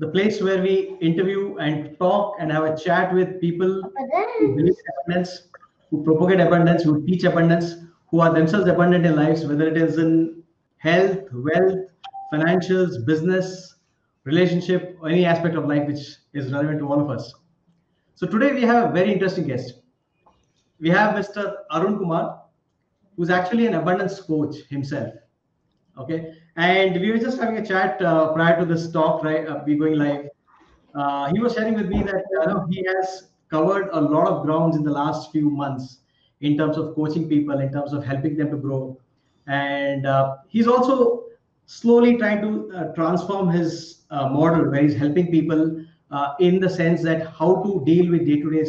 the place where we interview and talk and have a chat with people who believe abundance, who propagate abundance, who teach abundance, who are themselves abundant in lives, whether it is in health, wealth, financials, business, relationship, or any aspect of life which is relevant to all of us. So today we have a very interesting guest. We have Mr. Arun Kumar, who's actually an abundance coach himself. Okay, and we were just having a chat uh, prior to this talk, right? Uh, we going live. Uh, he was sharing with me that you know, he has covered a lot of grounds in the last few months in terms of coaching people, in terms of helping them to grow, and uh, he's also slowly trying to uh, transform his uh, model where he's helping people in the sense that how to deal with day-to-day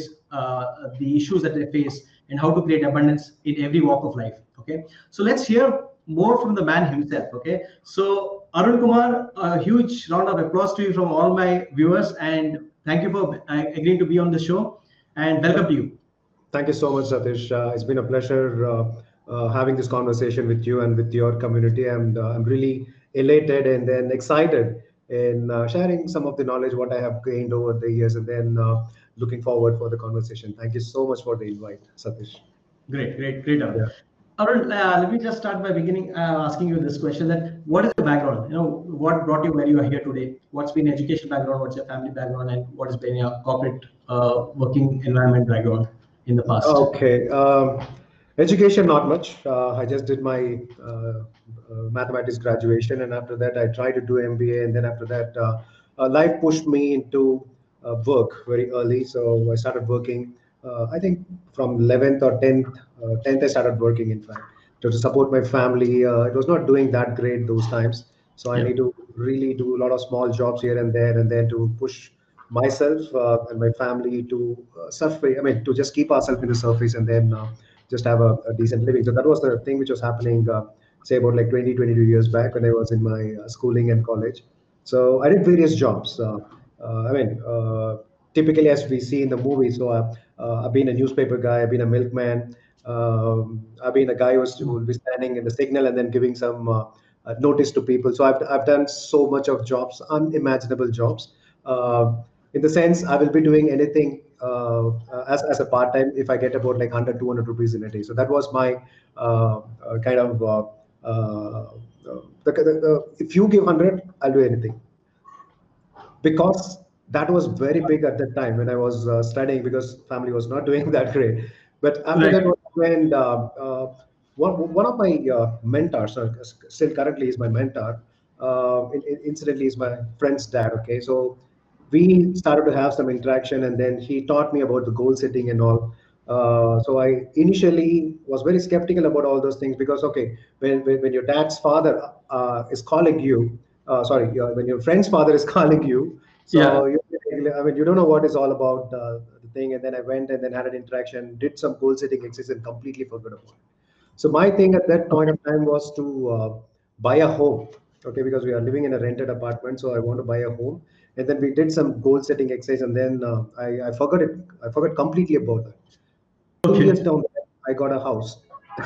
the issues that they face and how to create abundance in every walk of life. Okay, so let's hear more from the man himself. Okay, so Arun Kumar, a huge round of applause to you from all my viewers, and thank you for uh, agreeing to be on the show, and welcome to you. Thank you so much, Satish. Uh, it's been a pleasure uh, uh having this conversation with you and with your community, and uh, I'm really elated and then excited in uh, sharing some of the knowledge what I have gained over the years, and then looking forward for the conversation. Thank you so much for the invite, Satish. Great, great, great. Yeah. Arun, uh, let me just start by beginning uh, asking you this question: that what is the background? You know, what brought you where you are here today? What's been education background? What's your family background? And what has been your corporate uh, working environment background in the past? Okay, um, education not much. Uh, I just did my uh, uh, mathematics graduation, and after that, I tried to do MBA, and then after that, life pushed me into work very early. So I started working I think from 11th or 10th, uh, 10th I started working. In fact, to support my family, uh, it was not doing that great those times. So I need to really do a lot of small jobs here and there, and then to push myself uh, and my family to uh, surface. I mean, to just keep ourselves in the surface and then uh, just have a, a, decent living. So that was the thing which was happening, say about like 20, 22 years back when I was in my schooling and college. So I did various jobs. I mean, typically as we see in the movies. So uh, uh, I've been a newspaper guy. I've been a milkman. Um, I've been a guy who will be standing in the signal and then giving some uh, notice to people. So I've I've done so much of jobs, unimaginable jobs. in the sense, I will be doing anything uh, as, as a part time if I get about like 100, 200 rupees in a day. So that was my uh, uh, kind of the, the, the, if you give 100, I'll do anything because that was very big at that time when I was uh, studying because family was not doing that great. But after right. that, when uh, uh, one, one of my uh, mentors, uh, still currently is my mentor, uh, incidentally is my friend's dad. Okay, so we started to have some interaction, and then he taught me about the goal setting and all. so I initially was very skeptical about all those things because okay, when when, when your dad's father is calling you, sorry, when your friend's father is calling you, so yeah. you, I mean, you don't know what it's all about uh, thing. And then I went and then had an interaction, did some goal setting exercise, and completely forgot about it. So my thing at that point of time was to uh, buy a home. Okay, because we are living in a rented apartment, so I want to buy a home. And then we did some goal setting exercise, and then uh, I, I forgot it. I forgot completely about that. Okay. Two years down, I got a house.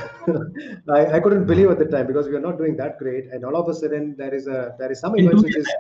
I, I couldn't believe at the time because we are not doing that great, and all of a sudden there is a there is some which is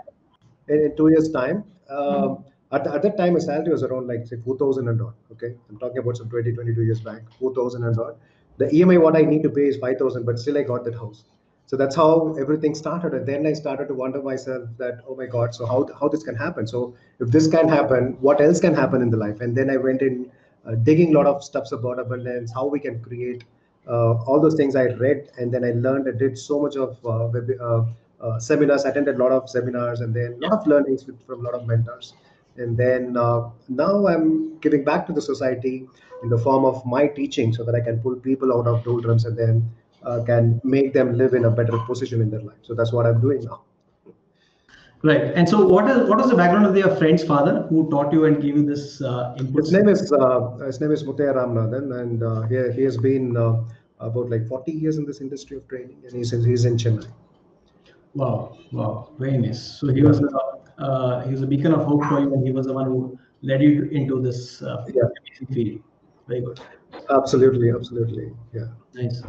in, in two years' time. Um, at, the, at that time, my salary was around like say 4,000 and odd. Okay, I'm talking about some 20, 22 years back, 4,000 and odd. The EMI what I need to pay is 5,000, but still I got that house. So that's how everything started. And then I started to wonder myself that, oh my God, so how, how this can happen? So if this can happen, what else can happen in the life? And then I went in uh, digging a lot of stuffs about abundance, how we can create uh, all those things I read. And then I learned, I did so much of uh, web, uh, uh, seminars, attended a lot of seminars, and then a lot of learnings from a lot of mentors. And then uh, now I'm giving back to the society in the form of my teaching so that I can pull people out of doldrums and then uh, can make them live in a better position in their life. So that's what I'm doing now. Right. And so, what is what is the background of your friend's father who taught you and gave you this uh, input? His name is uh, his name is Muthiah Ramanathan, and uh, he, he has been uh, about like 40 years in this industry of training, and he's he's in Chennai. Wow, wow, very nice. So he was a, uh, he was a beacon of hope for you, and he was the one who led you into this uh, yeah. field. Very good. Absolutely, absolutely, yeah. Nice.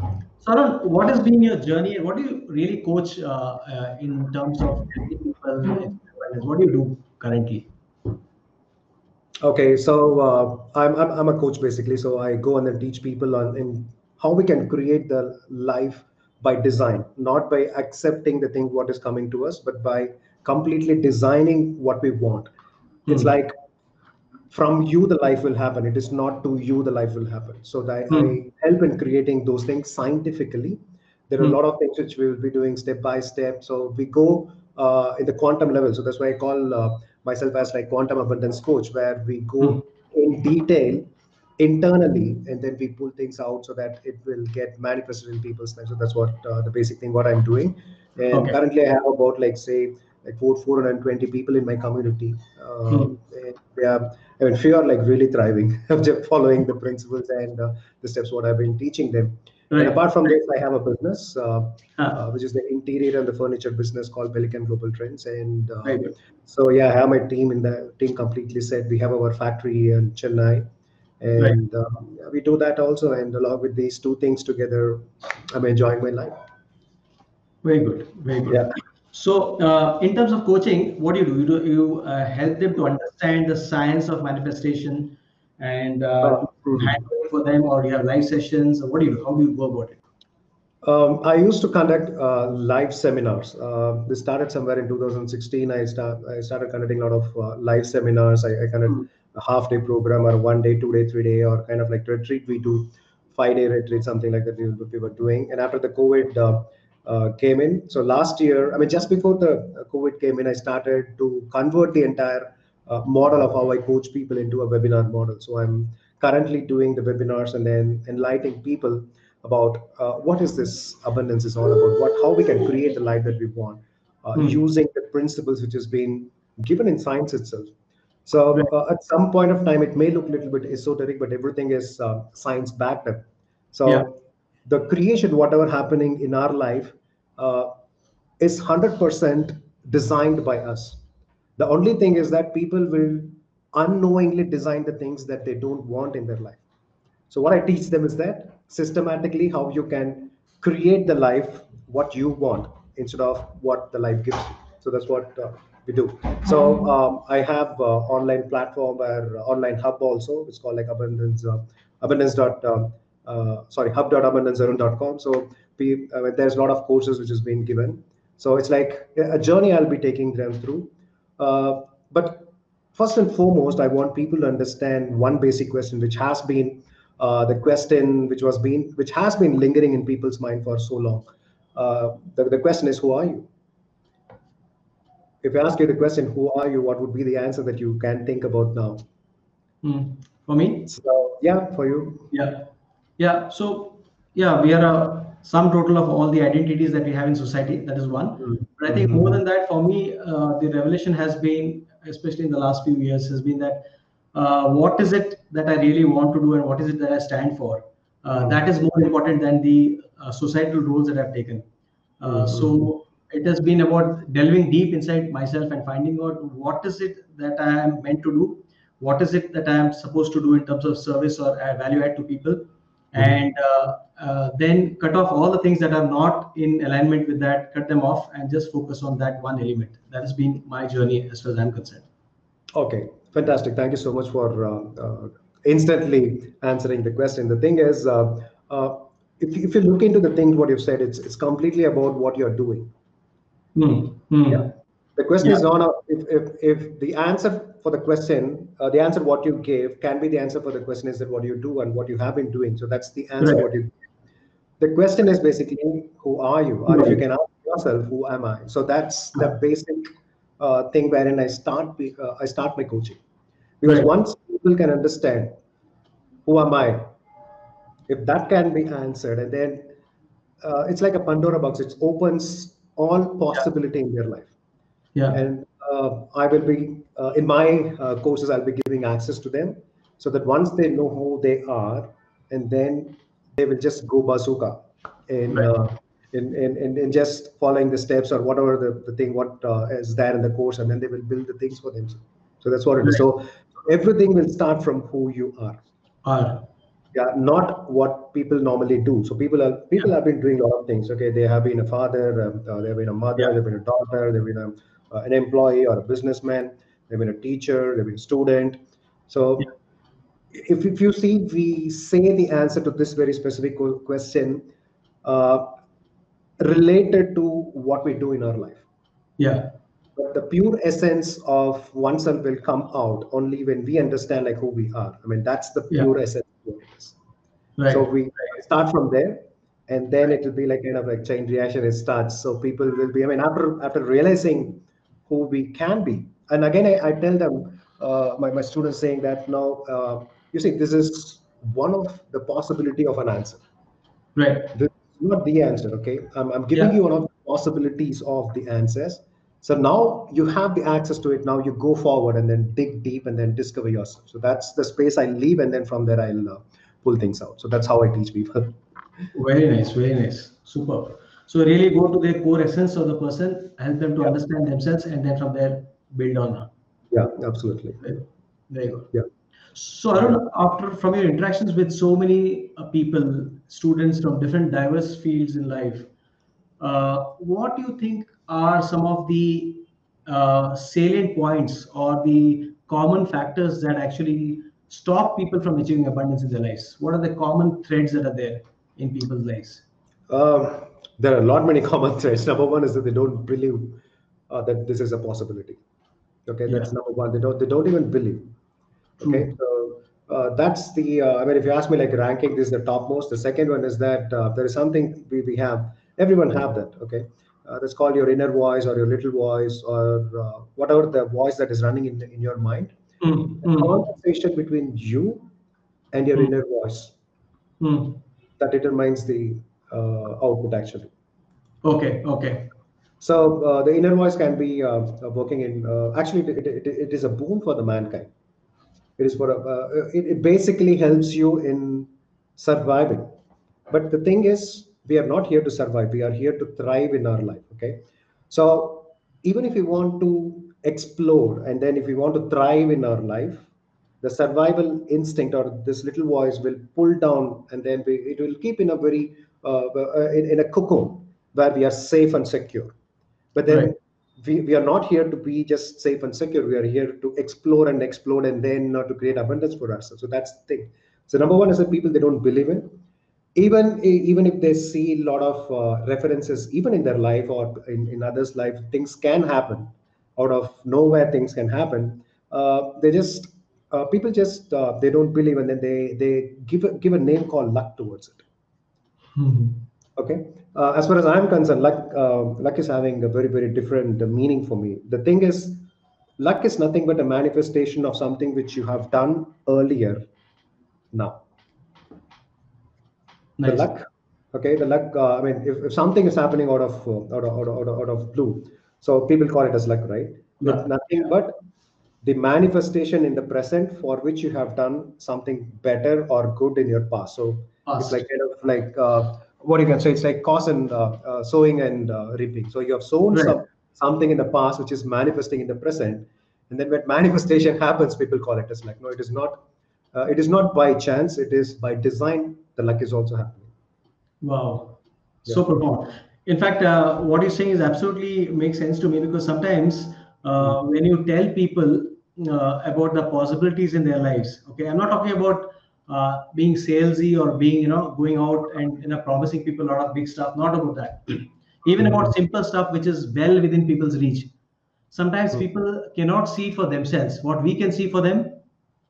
Saran, what has been your journey, what do you really coach uh, uh in terms of people? What do you do? currently? Okay, so uh, I'm, I'm I'm a coach basically. So I go and then teach people on in how we can create the life by design, not by accepting the thing what is coming to us, but by completely designing what we want. It's Hmm. like from you the life will happen. It is not to you the life will happen. So that Hmm. I help in creating those things scientifically. There are a Hmm. lot of things which we will be doing step by step. So we go uh, in the quantum level. So that's why I call uh, myself as like quantum abundance coach, where we Hmm. go in detail internally and then we pull things out so that it will get manifested in people's lives. So that's what uh, the basic thing what I'm doing. And Okay. currently I have about like say like four 420 people in my community. Uh, Hmm. and they are I mean, few are like really thriving, just following the principles and uh, the steps what I've been teaching them. And Right. apart from this, I have a business, uh, Ah, uh, which is the interior and the furniture business called Pelican Global Trends. And uh, good. so, yeah, I have my team in the team completely set. We have our factory in Chennai, and um, we do that also. And along with these two things together, I'm enjoying my life. Very good. Very good. Yeah. So, uh, in terms of coaching, what do you do? You, do, you uh, help them to understand the science of manifestation and uh, Uh, handle for them, or you have live sessions, or what do you do? How do you go about it? Um, I used to conduct uh, live seminars. Uh, this started somewhere in 2016. I start I started conducting a lot of uh, live seminars. I, I conduct Hmm. a half day program or one day, two day, three day, or kind of like retreat. We do five day retreat, something like that. We, were- we were doing. And after the COVID uh, came in, so last year, I mean, just before the COVID came in, I started to convert the entire uh, model of how I coach people into a webinar model. So I'm currently doing the webinars and then enlightening people about uh, what is this abundance is all about what how we can create the life that we want uh, Hmm. using the principles which has been given in science itself so uh, at some point of time it may look a little bit esoteric but everything is uh, science backed up so Yeah. The creation whatever happening in our life uh, is 100% designed by us the only thing is that people will unknowingly design the things that they don't want in their life so what I teach them is that systematically how you can create the life what you want instead of what the life gives you. So that's what uh, we do. So um, I have uh, online platform where uh, online hub also. It's called like abundance uh, abundance dot um, uh, sorry hub dot abundancezone.com. So we, uh, there's a lot of courses which has been given. So it's like a journey I'll be taking them through. Uh, but first and foremost, I want people to understand one basic question, which has been uh, the question which was been which has been lingering in people's mind for so long. Uh, the, the question is, who are you? If I ask you the question, who are you? What would be the answer that you can think about now? Hmm. For me, So yeah, for you. yeah, yeah. So, yeah, we are a sum total of all the identities that we have in society. That is one. Mm. But I think more than that, for me, uh, the revelation has been, especially in the last few years, has been that uh, what is it that I really want to do and what is it that I stand for? Uh, Mhm. that is more important than the uh, societal roles that I've taken. Uh, Mhm. So it has been about delving deep inside myself and finding out what is it that I am meant to do, what is it that I am supposed to do in terms of service or add value add to people, and uh, uh, then cut off all the things that are not in alignment with that, cut them off, and just focus on that one element. That has been my journey as far as I'm concerned. Okay, fantastic. Thank you so much for uh, instantly answering the question. The thing is, uh, uh, if, you- if you look into the things what you've said, it's it's completely about what you're doing. Hmm. Hmm. Yeah. The question is Yeah. not a- if, if if the answer for the question, uh, the answer what you gave can be the answer for the question is that what you do and what you have been doing. So that's the answer Right. what you. The question is basically who are you, or if you can ask yourself who am I. So that's the basic uh, thing wherein I start uh, I start my coaching because Right. once people can understand who am I, if that can be answered, and then uh, it's like a Pandora box. It opens all possibility in their life Yeah. and uh, I will be uh, in my uh, courses. I'll be giving access to them so that once they know who they are, and then they will just go bazooka in Right. uh, in, in, in in just following the steps or whatever the, the thing what uh, is there in the course, and then they will build the things for themselves. So that's what it is. So everything will start from who you are Are. yeah not what people normally do so people are people have been doing a lot of things okay they have been a father um, uh, they've been a mother Yeah. they've been a daughter they've been a, uh, an employee or a businessman they've been a teacher, they've been a student. So Yeah. if, if you see, we say the answer to this very specific question uh, related to what we do in our life. Yeah. But the pure essence of oneself will come out only when we understand like who we are. I mean, that's the Yeah. pure essence of it is. Right. So we start from there, and then it will be like kind of like chain reaction. It starts. So people will be. I mean, after after realizing who we can be, and again, I, I tell them, uh, my my students saying that now, uh, you see, this is one of the possibility of an answer. right. This is not the answer. Okay, I'm I'm giving Yeah. you one of the possibilities of the answers. So now you have the access to it. Now you go forward and then dig deep and then discover yourself. So that's the space I leave, and then from there I'll uh, pull things out. So that's how I teach people. Very nice, very nice. Super. So really go to the core essence of the person, help them to Yeah. understand themselves, and then from there build on. Yeah, absolutely. Very good. Yeah. So Arun, after from your interactions with so many uh, people, students from different diverse fields in life, uh, what do you think are some of the uh, salient points or the common factors that actually stop people from achieving abundance in their lives? What are the common threads that are there in people's lives? Um, there are a lot many common threads. Number one is that they don't believe uh, that this is a possibility. Okay, that's Yeah. number one. They don't. They don't even believe. Okay, so uh, that's the. Uh, I mean, if you ask me, like ranking, this is the topmost. The second one is that uh, there is something we, we have. Everyone have that. Okay, uh, that's called your inner voice or your little voice or uh, whatever the voice that is running in in your mind. Mm, The mm, conversation between you and your Mm. inner voice mm. that determines the output actually. Okay, okay. So uh, the inner voice can be uh, uh, working in. Uh, actually, it, it, it is a boon for the mankind. It is for a, uh, it, it basically helps you in surviving. But the thing is, we are not here to survive. We are here to thrive in our life. Okay, so even if we want to explore and then if we want to thrive in our life, the survival instinct or this little voice will pull down and then we, it will keep in a very uh, uh, in, in a cocoon where we are safe and secure. But then Right. we, we are not here to be just safe and secure. We are here to explore and explode and then uh, to create abundance for ourselves. So that's the thing. So number one is that people they don't believe in. Even even if they see a lot of uh, references even in their life or in, in others life things can happen. Out of nowhere things can happen. Uh, they just uh, people just uh, they don't believe and then they they give a, give a name called luck towards it Mhm. Okay. Uh, as far as I'm concerned, luck, uh, luck is having a very, very different meaning for me. The thing is, luck is nothing but a manifestation of something which you have done earlier now. Nice. The luck, okay, the luck, uh, I mean, if, if something is happening out of, uh, out, of, out, of, out, of, out of blue, so people call it as luck, right? Yeah. It's nothing but the manifestation in the present for which you have done something better or good in your past. So it's like kind of like uh, what you can say. It's like cause and uh, uh, sowing and uh, reaping. So you have sown Right. some, something in the past which is manifesting in the present, and then when manifestation happens, people call it as luck. No, it is not. Uh, it is not by chance. It is by design. The luck is also happening. Wow, so profound. In fact, uh, what you're saying is absolutely makes sense to me because sometimes uh, when you tell people uh, about the possibilities in their lives, okay, I'm not talking about uh, being salesy or being, you know, going out and you know promising people a lot of big stuff. Not about that. Even about simple stuff which is well within people's reach. Sometimes Mm. people cannot see for themselves. What we can see for them,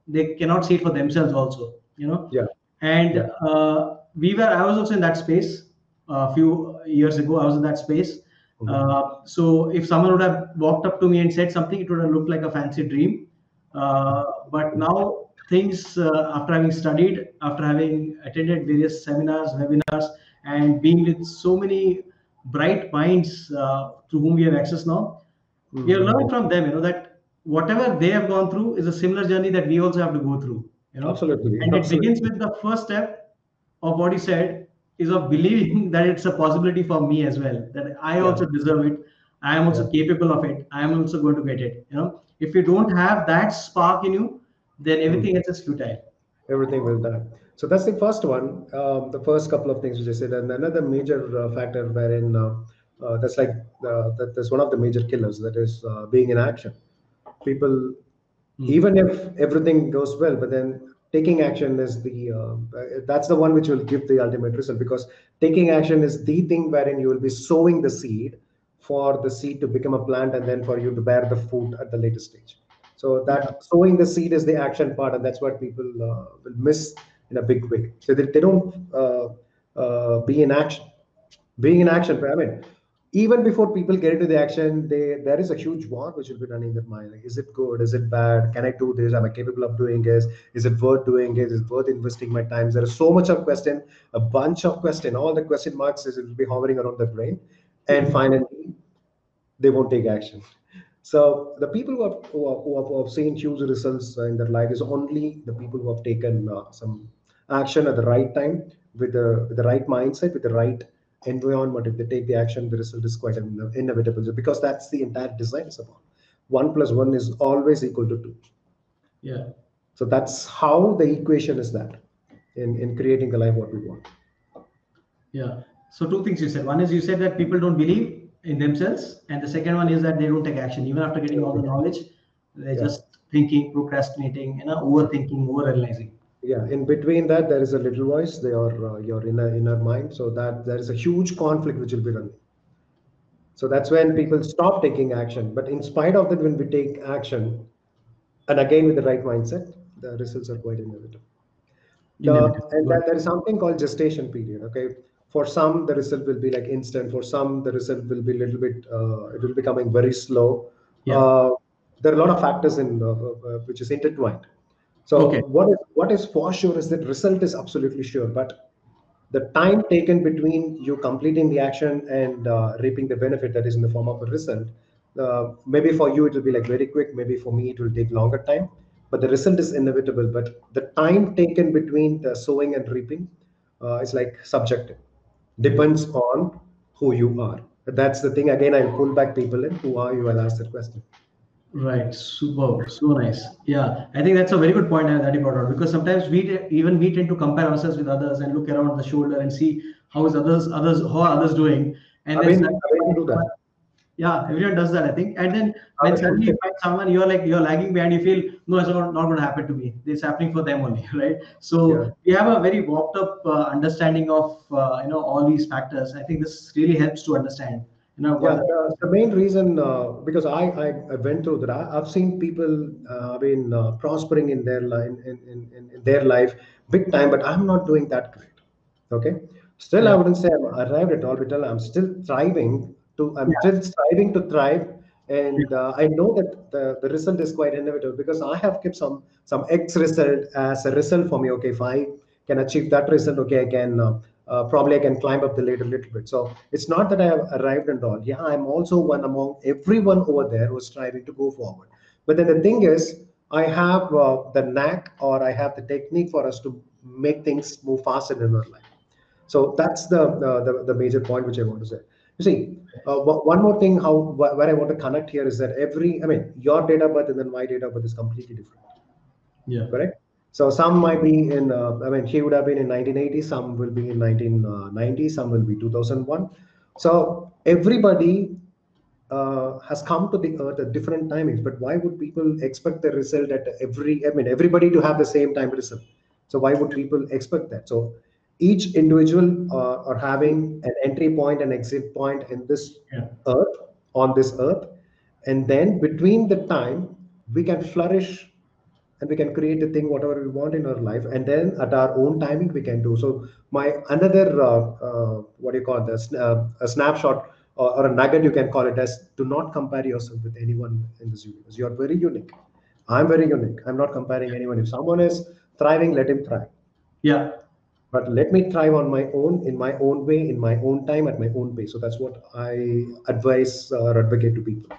they cannot see it for themselves also. You know Yeah. and Yeah. uh, we were i was also in that space a few years ago i was in that space. Uh, so if someone would have walked up to me and said something it would have looked like a fancy dream. Uh, but now things uh, after having studied after having attended various seminars webinars and being with so many bright minds uh, to whom we have access now we are learning from them you know that whatever they have gone through is a similar journey that we also have to go through you know? Absolutely. and it begins with the first step of what he said is of believing that it's a possibility for me as well that i Yeah. also deserve it i am also Yeah. capable of it i am also going to get it you know if you don't have that spark in you then everything else is futile everything will die. So that's the first one. Um, the first couple of things which I said, and another major uh, factor wherein uh, uh, that's like uh, that, that's one of the major killers that is uh, being in action. people mm. even if everything goes well but then taking action is the uh, that's the one which will give the ultimate result because taking action is the thing wherein you will be sowing the seed for the seed to become a plant and then for you to bear the fruit at the later stage. So that sowing the seed is the action part and that's what people uh, will miss in a big way. So they, they don't uh, uh be in action being in action i mean even before people get into the action, they, there is a huge war which will be running in their mind. Like, is it good? Is it bad? Can I do this? Am I capable of doing this? Is it worth doing it? Is it worth investing my time? There is so much of question, a bunch of question. All the question marks is it will be hovering around the brain, and finally, they won't take action. So the people who have, who have, who have, who have seen huge results in their life is only the people who have taken uh, some action at the right time with the with the right mindset, with the right environment, if they take the action, the result is quite inevitable because that's the entire design is about. One plus one is always equal to two. Yeah. So that's how the equation is that in, in creating the life what we want. Yeah. So two things you said. One is you said that people don't believe in themselves, and the second one is that they don't take action even after getting all the knowledge. They're yeah. just thinking, procrastinating, you know, overthinking, overanalyzing yeah in between that there is a little voice they are uh, your inner inner mind. So that there is a huge conflict which will be running. So that's when people stop taking action. But in spite of that when we take action and again with the right mindset the results are quite inevitable. The, and that there is something called gestation period okay? For some the result will be like instant. For some the result will be a little bit uh, it will be coming very slow. Yeah. uh, there are a lot of factors in uh, uh which is intertwined so okay. what is what is for sure is that result is absolutely sure, but the time taken between you completing the action and uh, reaping the benefit that is in the form of a result, uh, maybe for you it will be like very quick. Maybe for me it will take longer time, but the result is inevitable. But the time taken between the sowing and reaping uh, is like subjective, depends on who you are. That's the thing. Again, I'll pull back people in. Who are you? I'll ask that question. Right, super, so nice. Yeah, I think that's a very good point that you brought out because sometimes we even we tend to compare ourselves with others and look around the shoulder and see how is others others how are others doing. And I mean, I mean, do that. Yeah, everyone does that, I think. And then when suddenly you find someone you're like you're lagging behind, you feel no, it's not, not going to happen to me. It's happening for them only, right? So yeah. we have a very warped up uh, understanding of uh, you know all these factors. I think this really helps to understand know, yeah, the, the, main reason uh, because I, I, I went through that. I, have seen people uh, been uh, prospering in their life in, in, in, their life big time, but I'm not doing that great. Okay, still yeah. I wouldn't say I'm arrived at orbital. I'm still thriving to. I'm yeah. still striving to thrive, and uh, I know that the, the result is quite inevitable because I have kept some some X result as a result for me. Okay, if I can achieve that result, okay, I can uh, uh, probably I can climb up the ladder a little bit. So it's not that I have arrived and all. Yeah, I'm also one among everyone over there who's striving to go forward. But then the thing is, I have uh, the knack or I have the technique for us to make things move faster in our life. So that's the, the, the major point which I want to say. You see, uh, one more thing, how where I want to connect here is that every, I mean, your data birth and then my data birth is completely different. Yeah. Correct. So some might be in, uh, I mean, he would have been in 1980, some will be in 1990, some will be 2001. So everybody uh, has come to the earth at different timings, but why would people expect the result at every, I mean, everybody to have the same time result? So why would people expect that? So each individual uh, are having an entry point and exit point in this yeah. earth, on this earth. And then between the time, we can flourish and we can create the thing whatever we want in our life and then at our own timing we can do. So my another uh, uh, what do you call this uh, a snapshot or, or, a nugget you can call it as do not compare yourself with anyone in this universe. You are very unique. I'm very unique. I'm not comparing anyone. If someone is thriving let him thrive. Yeah. But let me thrive on my own in my own way in my own time at my own pace. So that's what i advise or advocate to people.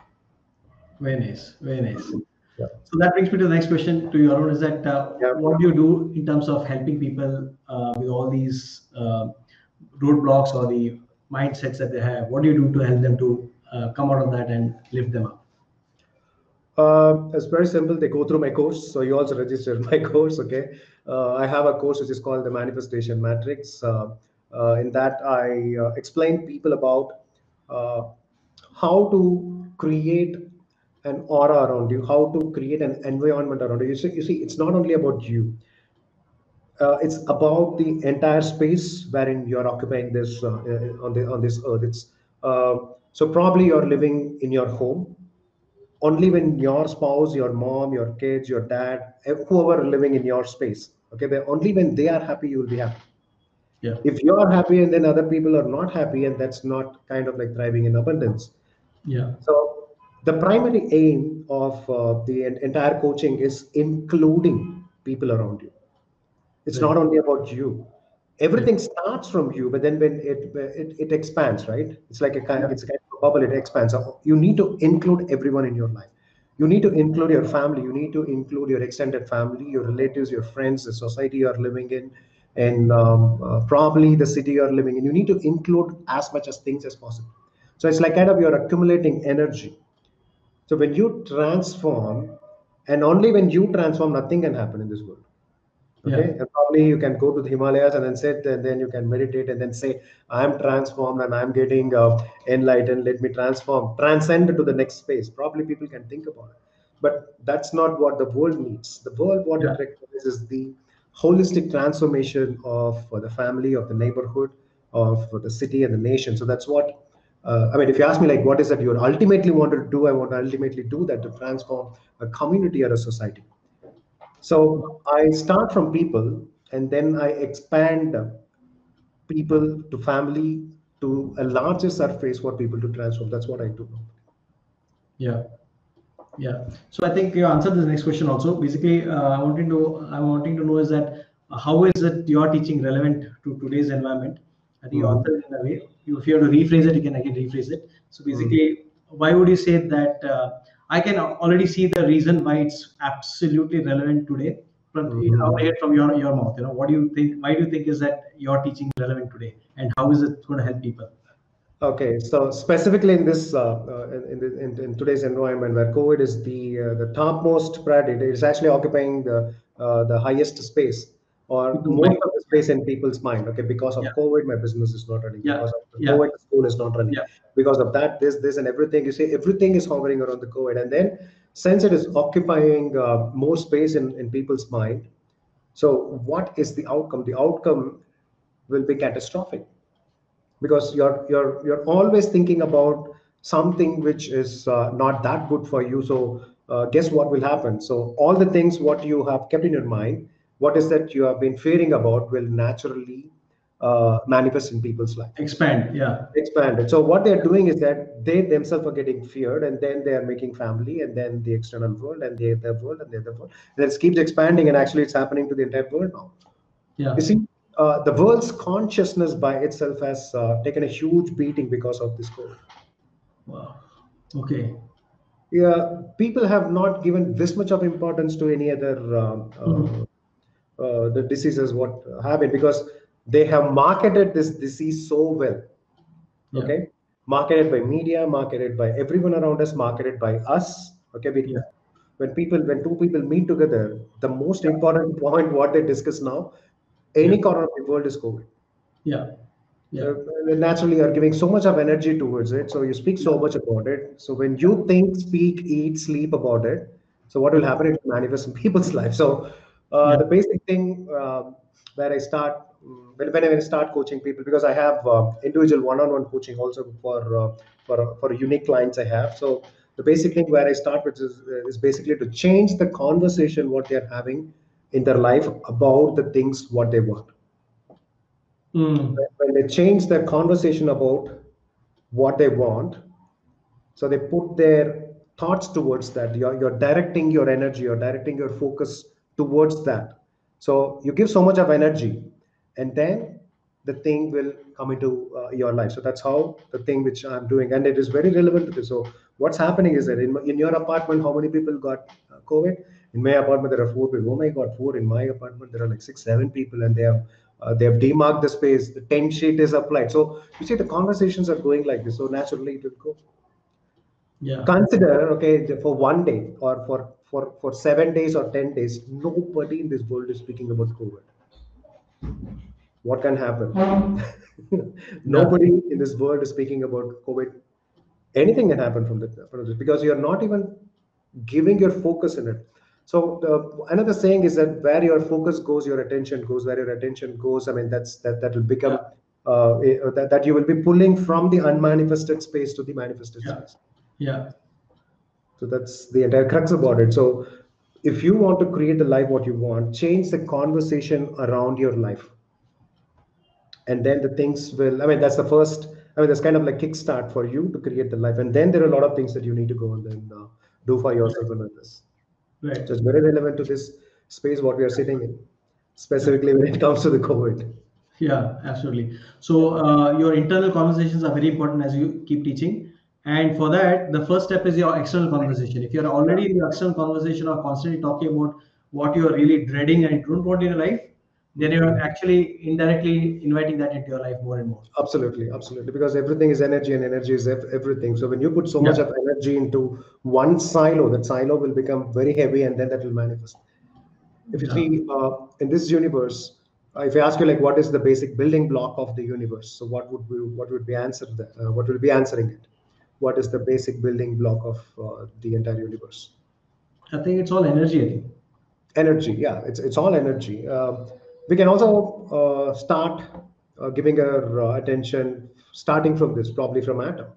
Very nice. Very nice so that brings me to the next question to you, Arun, is that uh, yeah. what do you do in terms of helping people uh, with all these uh, roadblocks or the mindsets that they have? What do you do to help them to uh, come out of that and lift them up? Uh, it's very simple. They go through my course. So you also registered my course. Okay. Uh, I have a course which is called the Manifestation Matrix. in that, I explain people about how to create an aura around you, how to create an environment around you. You see, you see it's not only about you. Uh, it's about the entire space wherein you're occupying this uh, uh, on the on this earth. It's uh, so probably you're living in your home. Only when your spouse, your mom, your kids, your dad, whoever living in your space, okay, but only when they are happy, you will be happy. Yeah. If you are happy and then other people are not happy, and that's not kind of like thriving in abundance. Yeah. So the primary aim of uh, the entire coaching is including people around you. It's Right. not only about you. Everything starts from you, but then when it it, it expands, right? It's like a kind, Yeah. it's kind of a bubble. It expands. You need to include everyone in your life. You need to include your family. You need to include your extended family, your relatives, your friends, the society you are living in, and um, uh, probably the city you are living in. You need to include as much as things as possible. So it's like kind of you're accumulating energy. So when you transform, and only when you transform, nothing can happen in this world. Okay, Yeah. and probably you can go to the Himalayas and then sit, and then you can meditate, and then say, "I'm transformed and I'm getting uh, enlightened. Let me transform, transcend to the next space." Probably people can think about it, but that's not what the world needs. The world what Yeah. it requires is the holistic transformation of the family, of the neighborhood, of the city and the nation. So that's what uh, I mean. If you ask me, like, what is that you ultimately want to do? I want to ultimately do that to transform a community or a society. So I start from people and then I expand people to family to a larger surface for people to transform. That's what I do. Yeah. Yeah. So I think you answered this next question also. Basically, uh, I wanting to I'm wanting to know is that how is it your teaching relevant to today's environment? I think you answered in a way. If you have to rephrase it, you can again rephrase it. So basically, why would you say that? Uh, I can already see the reason why it's absolutely relevant today. From Mhm. I want to hear it from your your mouth. You know, what do you think? Why do you think is that your teaching relevant today, and how is it going to help people? Okay, so specifically in this uh, uh, in, in, in, today's environment where COVID is the uh, the topmost priority, it is actually occupying the uh, the highest space or most of the space in people's mind. Okay, because of Yeah. COVID, my business is not running. Yeah. Because of the Yeah. COVID, school is not running. Because of that, this, this, and everything. You see, everything is hovering around the COVID, and then since it is occupying uh, more space in, in people's mind, so what is the outcome? The outcome will be catastrophic because you're you're you're always thinking about something which is uh, not that good for you so uh, guess what will happen so all the things what you have kept in your mind what is that you have been fearing about will naturally uh, manifest in people's life Expand. Yeah. expanded so what they're doing is that they themselves are getting feared and then they are making family and then the external world and the other world and the other world and it keeps expanding and actually it's happening to the entire world now Yeah. you see, uh, the world's consciousness by itself has uh, taken a huge beating because of this COVID. Wow. Okay. Yeah, people have not given this much of importance to any other um, Mhm. uh, uh, the diseases what have it because they have marketed this disease so well. Yeah. Okay, marketed by media, marketed by everyone around us, marketed by us. Okay, Yeah. when people when two people meet together, the most Yeah. important point what they discuss now, Yeah. any corner of the world is COVID. Yeah. Yeah. Uh, naturally you're giving so much of energy towards it so you speak so much about it so when you think speak eat sleep about it so what will happen it manifests in people's life so uh, Yeah. the basic thing um, where i start mm, when, when i start coaching people because i have uh, individual one-on-one coaching also for uh, for for unique clients i have so the basic thing where i start with is, is basically to change the conversation what they're having in their life about the things what they want Mm. when they change their conversation about what they want so they put their thoughts towards that you're, you're directing your energy you're directing your focus towards that. So you give so much of energy and then the thing will come into uh, your life. So that's how the thing which i'm doing. And it is very relevant to this. So what's happening is that in, in your apartment how many people got uh, covid? In my apartment there are four people. Oh my god four. In my apartment there are like six seven people and they have uh, they have demarked the space. The 10 sheet is applied. So you see the conversations are going like this. So naturally it will go. Yeah. consider okay for one day or for for for seven days or 10 days nobody in this world is speaking about covid what can happen nobody in this world is speaking about covid anything can happen from the from this because you're not even giving your focus in it. So the, another saying is that where your focus goes, your attention goes. Where your attention goes, I mean that's that that will become uh, eh, that, that you will be pulling from the unmanifested space to the manifested Yeah. space. Yeah. So that's the entire crux about it. So if you want to create the life what you want, change the conversation around your life. And then the things will, I mean, that's the first, I mean, that's kind of like kickstart for you to create the life. And then there are a lot of things that you need to go and then uh, do for yourself and others. Right. So it's very relevant to this space what we are sitting in, specifically when it comes to the COVID. Yeah, absolutely. So uh, your internal conversations are very important as you keep teaching. And for that, the first step is your external conversation. If you're already in your external conversation or constantly talking about what you're really dreading and don't want in your life, then you're actually indirectly inviting that into your life more and more. Absolutely, absolutely. Because everything is energy and energy is everything. So when you put so much of energy into one silo, that silo will become very heavy and then that will manifest. If you Yeah. see uh, in this universe, uh, if I ask you like what is the basic building block of the universe, so what would we what would be answered that? Uh, what will be answering it? What is the basic building block of uh, the entire universe? I think it's all energy. Energy yeah it's, it's all energy uh, we can also uh, start uh, giving our uh, attention starting from this probably from atom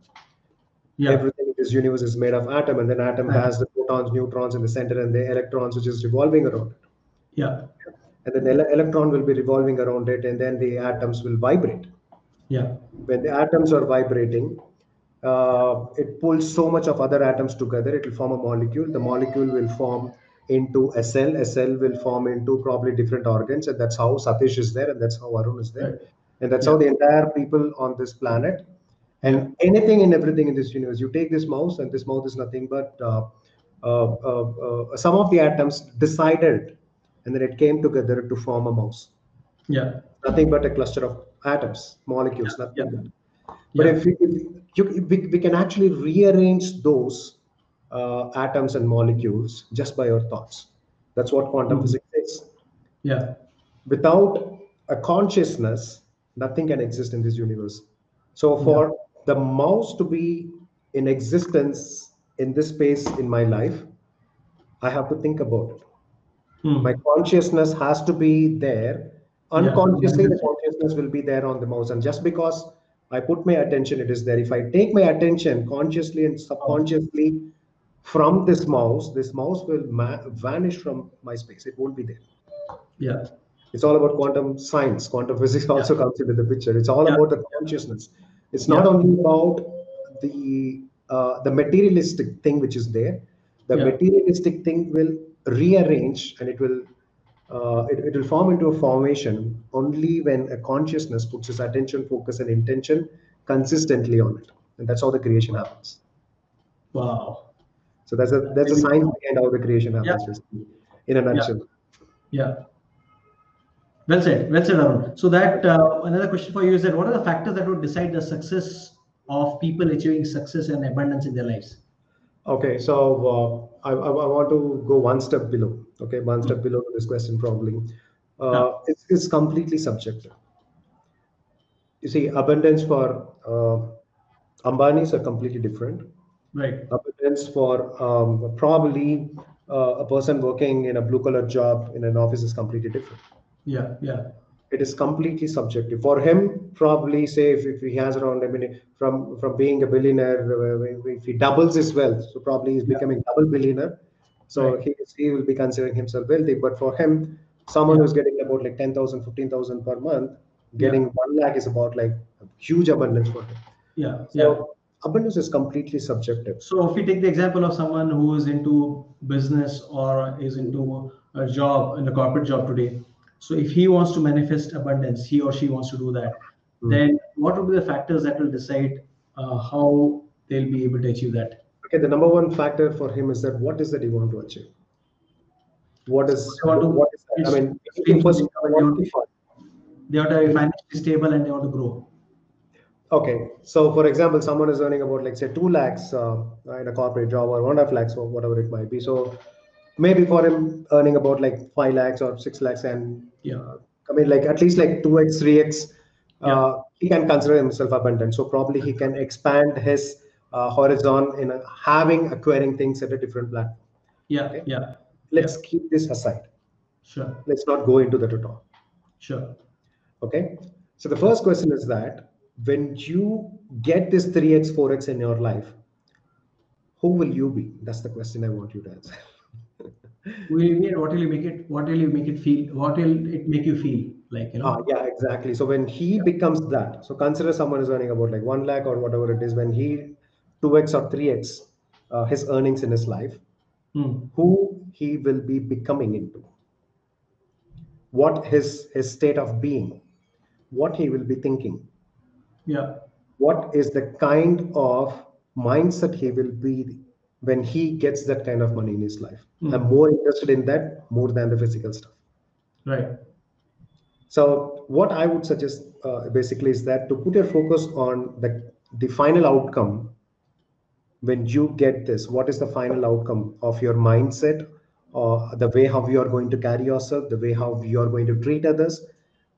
Yeah. everything in this universe is made of atom and then atom Atom. has the protons neutrons in the center and the electrons which is revolving around it Yeah. and then the ele- electron will be revolving around it and then the atoms will vibrate Yeah. when the atoms are vibrating uh, it pulls so much of other atoms together it will form a molecule the molecule will form into a cell a cell will form into probably different organs and that's how satish is there and that's how arun is there Right. and that's Yeah. how the entire people on this planet and anything and everything in this universe you take this mouse and this mouse is nothing but uh, uh, uh, uh, some of the atoms decided and then it came together to form a mouse Yeah. nothing but a cluster of atoms, molecules, Yeah, nothing yeah. but. If, we, if you, we, we can actually rearrange those uh, atoms and molecules just by our thoughts. That's what quantum Mhm. physics is. Yeah. Without a consciousness, nothing can exist in this universe. So for the mouse to be in existence in this space in my life, I have to think about it Hmm. my consciousness has to be there unconsciously the consciousness will be there on the mouse and just because i put my attention it is there if i take my attention consciously and subconsciously from this mouse this mouse will ma- vanish from my space it won't be there Yeah. it's all about quantum science quantum physics also comes into the picture it's all Yeah. about the consciousness it's not Yeah. only about the uh, the materialistic thing which is there the Yeah. materialistic thing will rearrange and it will uh, it, it will form into a formation only when a consciousness puts its attention focus and intention consistently on it and that's how the creation happens Wow. so that's a that's a science behind how the creation happens Yeah. in a nutshell Yeah. Well said. Well said, Arun. So that uh, another question for you is that what are the factors that would decide the success of people achieving success and abundance in their lives? Okay, so uh, I, I, want to go one step below. Okay, one step below this question probably. Uh, it's, it's completely subjective. You see, abundance for uh, Ambanis are completely different. Right. Abundance for um, probably uh, a person working in a blue collar job in an office is completely different. Yeah. Yeah. It is completely subjective. For him, probably say if, if he has around, I mean, from from being a billionaire, uh, if he doubles his wealth, so probably he's Yeah. becoming double billionaire. So Right. he, he will be considering himself wealthy. But for him, someone who's getting about like 10,000, 15,000 per month, getting Yeah. one lakh is about like a huge abundance for him. Yeah. So Yeah. abundance is completely subjective. So if we take the example of someone who is into business or is into a job in a corporate job today, so if he wants to manifest abundance, he or she wants to do that, Hmm. then what would be the factors that will decide uh, how they'll be able to achieve that? Okay, the number one factor for him is that what is that he want to achieve? What is They want to- what is that? I mean, it's first and want they to They want to be financially stable and they want to grow. Okay, so for example, someone is earning about like say two lakhs uh, in a corporate job or one and a half lakhs or whatever it might be. So maybe for him earning about like five lakhs or six lakhs and Yeah. uh, I mean like at least like two x, three x, Yeah. uh, he can consider himself abundant. So probably he can expand his uh, horizon in a, having acquiring things at a different platform. Yeah, okay? yeah. Let's yeah. keep this aside. Sure. Let's not go into that at all. Sure. Okay. So the first question is that when you get this 3x, 4x in your life, who will you be? That's the question I want you to answer. will you mean what will you make it what will you make it feel what will it make you feel like you know ah, yeah exactly so when he yeah. becomes that so consider someone is earning about like 1 lakh or whatever it is when he 2x or 3x uh, his earnings in his life hmm. who he will be becoming into what his his state of being what he will be thinking yeah what is the kind of mindset he will be when he gets that kind of money in his life mm. i'm more interested in that more than the physical stuff right so what i would suggest uh, basically is that to put your focus on the the final outcome when you get this what is the final outcome of your mindset or the way how you are going to carry yourself the way how you are going to treat others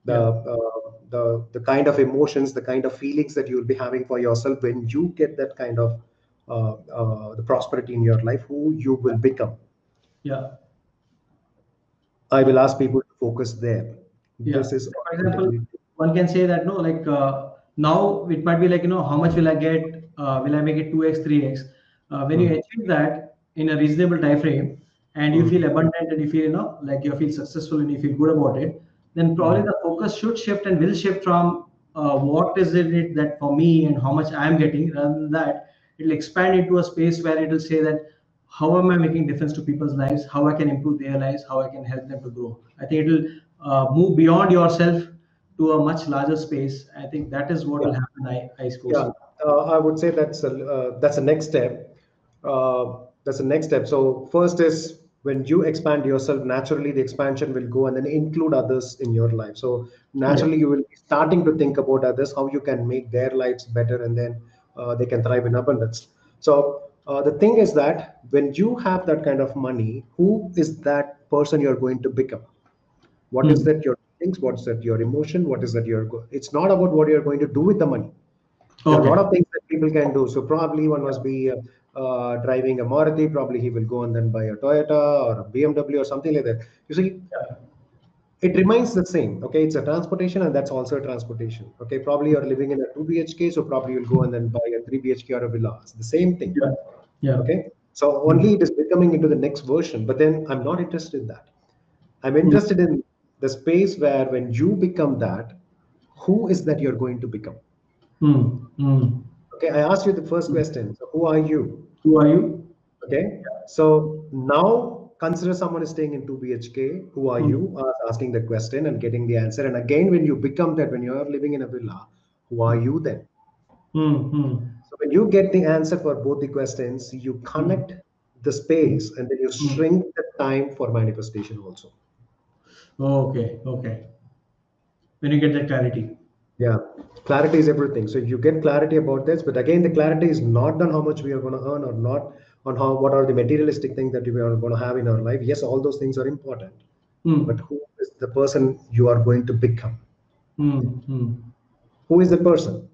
the yeah. uh, the the kind of emotions the kind of feelings that you'll be having for yourself when you get that kind of uh, uh, the prosperity in your life who you will become yeah i will ask people to focus there yeah. this is for example one can say that no like uh, now it might be like you know how much will i get uh, will i make it 2x 3x uh, when mm. you hmm. achieve that in a reasonable time frame and you mm. feel abundant and you feel you know like you feel successful and you feel good about it then probably mm. the focus should shift and will shift from uh, what is in it that for me and how much i am getting rather than that it'll expand into a space where it'll say that how am I making difference to people's lives, how I can improve their lives, how I can help them to grow. I think it'll uh, move beyond yourself to a much larger space. I think that is what yeah. will happen. I, I suppose. Yeah, uh, I would say that's a uh, that's a next step. Uh, that's the next step. So first is when you expand yourself, naturally the expansion will go and then include others in your life. So naturally yeah. you will be starting to think about others, how you can make their lives better, and then they can thrive in abundance. So uh, the thing is that when you have that kind of money, who is that person you're going to become? What mm. is hmm. that your things? What's that your emotion? What is that your? Go- it's not about what you're going to do with the money. Okay. There are a lot of things that people can do. So probably one must be uh, uh, driving a Maruti. Probably he will go and then buy a Toyota or a BMW or something like that. You see, it remains the same okay? It's a transportation and that's also a transportation okay? Probably you're living in a 2 bhk so probably you'll go and then buy a 3 bhk or a villa. It's the same thing yeah, yeah. okay? So only it is becoming into the next version but then i'm not interested in that. I'm interested in the space where when you become that who is that you're going to become? Mm, mm. okay i asked you the first question. So who are you? Who are you? Okay so now consider someone is staying in 2 bhk who are mm. you uh, asking the question and getting the answer and again when you become that when you are living in a villa who are you then mm-hmm. so when you get the answer for both the questions you connect mm. the space and then you hmm. shrink the time for manifestation also okay okay when you get that clarity yeah clarity is everything so you get clarity about this but again the clarity is not on how much we are going to earn or not on how what are the materialistic things that we are going to have in our life yes all those things are important mm. but who is the person you are going to become mm. who is the person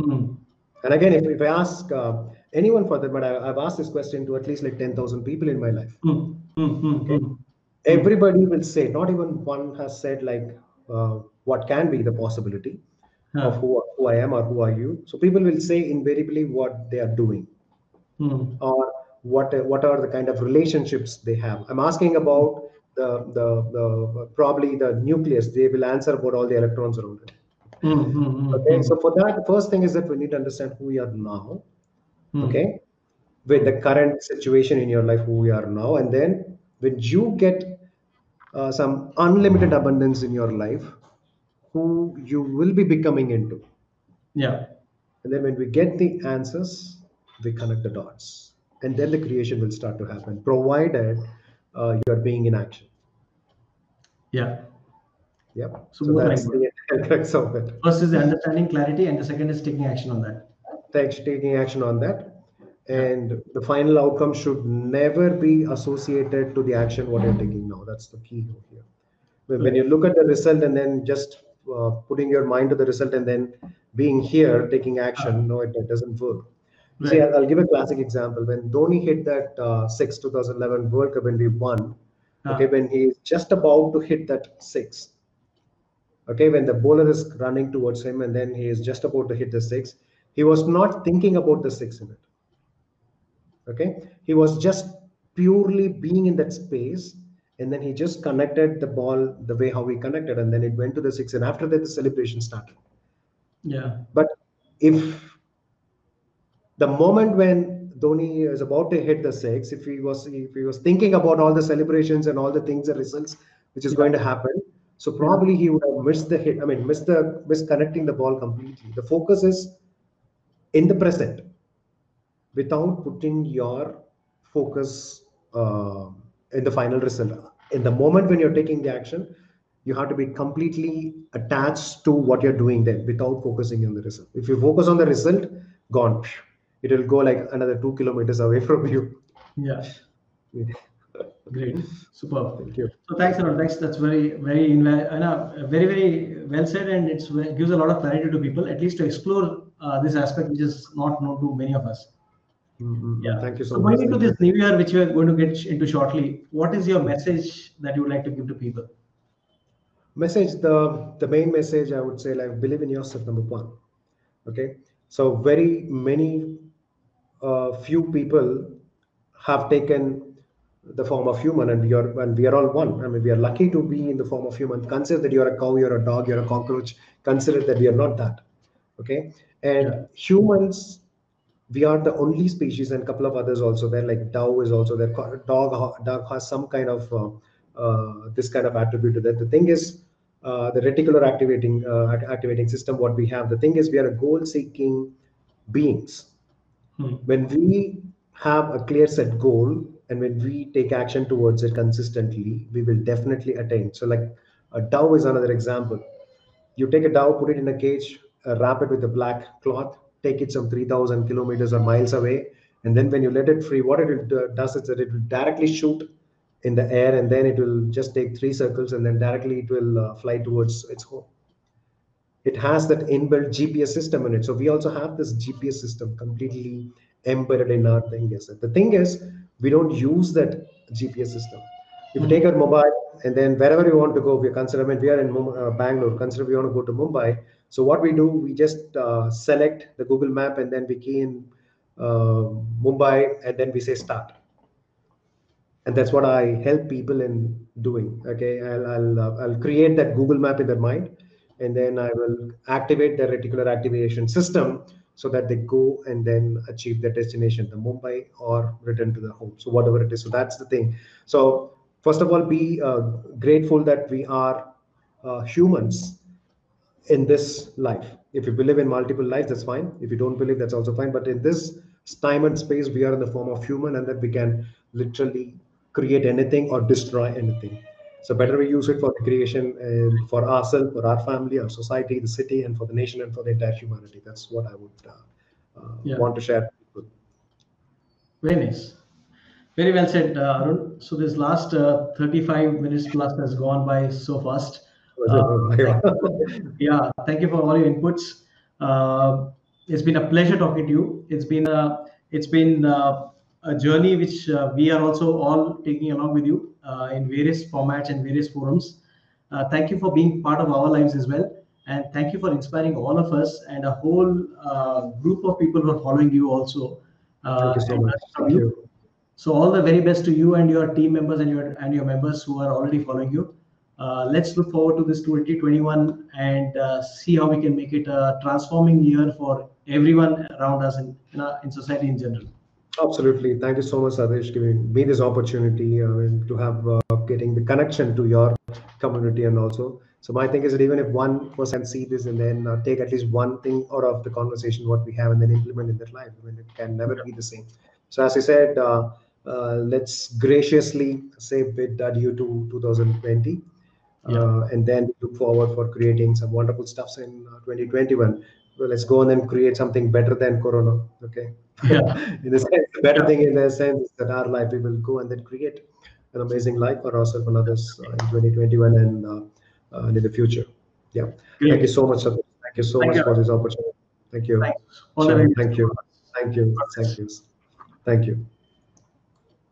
mm. and again if, if i ask uh, anyone for that but I, have asked this question to at least like 10000 people in my life hmm. Hmm. okay? everybody will say not even one has said like uh, what can be the possibility huh. of who, who i am or who are you so people will say invariably what they are doing or what what are the kind of relationships they have. I'm asking about the the, the probably the nucleus. They will answer about all the electrons around it. Mm-hmm, okay mm-hmm. so for that the first thing is that we need to understand who we are now. Mm. okay? With the current situation in your life who we are now. And then when you get uh, some unlimited abundance in your life who you will be becoming into. Yeah. And then when we get the answers we connect the dots and then the creation will start to happen provided uh, you are being in action. Yeah. Yeah so, so that's the crux of it. First is the understanding clarity and the second is taking action on that. Thanks taking action on that. And the final outcome should never be associated to the action what you're taking now. That's the key here. When, when you look at the result and then just uh, putting your mind to the result and then being here taking action no it, it doesn't work Right. See, I'll, I'll, give a classic example. When Dhoni hit that uh, six 2011 World Cup when we won, ah. okay, when he's just about to hit that six, okay, when the bowler is running towards him and then he is just about to hit the six, he was not thinking about the six in it. Okay, he was just purely being in that space and then he just connected the ball the way how he connected and then it went to the six and after that the celebration started yeah but if the moment when Dhoni is about to hit the six, if he was if he was thinking about all the celebrations and all the things and results which is yeah. going to happen, so probably he would have missed the hit. I mean, missed the missed connecting the ball completely. The focus is in the present, without putting your focus uh, in the final result. In the moment when you're taking the action, you have to be completely attached to what you're doing then without focusing on the result. If you focus on the result, gone it will go like another two kilometers away from you. Yeah. Great, super. Thank you. So thanks a lot. Thanks. That's very, very, uh, very, very well said, and it gives a lot of clarity to people, at least to explore uh, this aspect, which is not known to many of us. Mm-hmm. Yeah. Thank you so, so much. Going into this new year, which we are going to get into shortly, what is your message that you would like to give to people? Message the the main message I would say like believe in yourself. Number one. Okay. So very many uh, few people have taken the form of human and we are and we are all one. I mean we are lucky to be in the form of human. Consider that you're a cow you're a dog you're a cockroach. Consider that we are not that okay? And yeah. humans we are the only species and a couple of others also there like dove is also there. Dog dog has some kind of uh, uh, this kind of attribute to that. The thing is uh, the reticular activating uh, activating system what we have. The thing is we are a goal seeking beings Hmm. When we have a clear set goal and when we take action towards it consistently, we will definitely attain. So, like a dove is another example. You take a dove, put it in a cage, uh, wrap it with a black cloth, take it some 3,000 kilometers or miles away, and then when you let it free, what it does is that it will directly shoot in the air, and then it will just take three circles, and then directly it will uh, fly towards its home it has that inbuilt GPS system in it. So we also have this GPS system completely embedded in our thing. Yes, the thing is we don't use that GPS system. If you take our mobile and then wherever you want to go, we consider. I mean, we are in uh, Bangalore. Consider we want to go to Mumbai. So what we do, we just uh, select the Google Map and then we key in uh, Mumbai and then we say start. And that's what I help people in doing. Okay, I'll I'll, uh, I'll create that Google Map in their mind and then I will activate the reticular activation system so that they go and then achieve their destination, the Mumbai or return to the home. So whatever it is. So that's the thing. So first of all, be uh, grateful that we are uh, humans in this life. If you believe in multiple lives, that's fine. If you don't believe, that's also fine. But in this time and space, we are in the form of human, and that we can literally create anything or destroy anything. So better we use it for the creation and for ourselves, for our family, our society, the city, and for the nation and for the entire humanity. That's what I would uh, uh, yeah. want to share. Very nice. Very well said, uh, Arun. So this last uh, 35 minutes plus has gone by so fast. Uh, yeah, thank you for all your inputs. Uh, it's been a pleasure talking to you. It's been a it's been a journey which we are also all taking along with you uh, in various formats and various forums. Uh, thank you for being part of our lives as well. And thank you for inspiring all of us and a whole uh, group of people who are following you also. thank you so much. Thank you. So all the very best to you and your team members and your and your members who are already following you. Uh, let's look forward to this 2021 and uh, see how we can make it a transforming year for everyone around us in, in society in general. Absolutely. Thank you so much, Satish, giving me this opportunity uh, to have uh, getting the connection to your community and also. So my thing is that even if one person see this and then uh, take at least one thing out of the conversation what we have and then implement in their life, I mean, it can never be the same. So as I said, uh, uh, let's graciously say bid adieu to 2020. Yeah. Uh, and then look forward for creating some wonderful stuffs in 2021 well, let's go on and create something better than Corona. Okay. Yeah. in the sense, the better yeah. thing in the sense that our life, we will go and then create an amazing life for ourselves and others uh, in 2021 and, uh, uh, in the future. Yeah. Great. Thank you so much. Thank you so Thank much you. for this opportunity. Thank you. Thank you. Thank you. Thank you. Thank you. Thank you.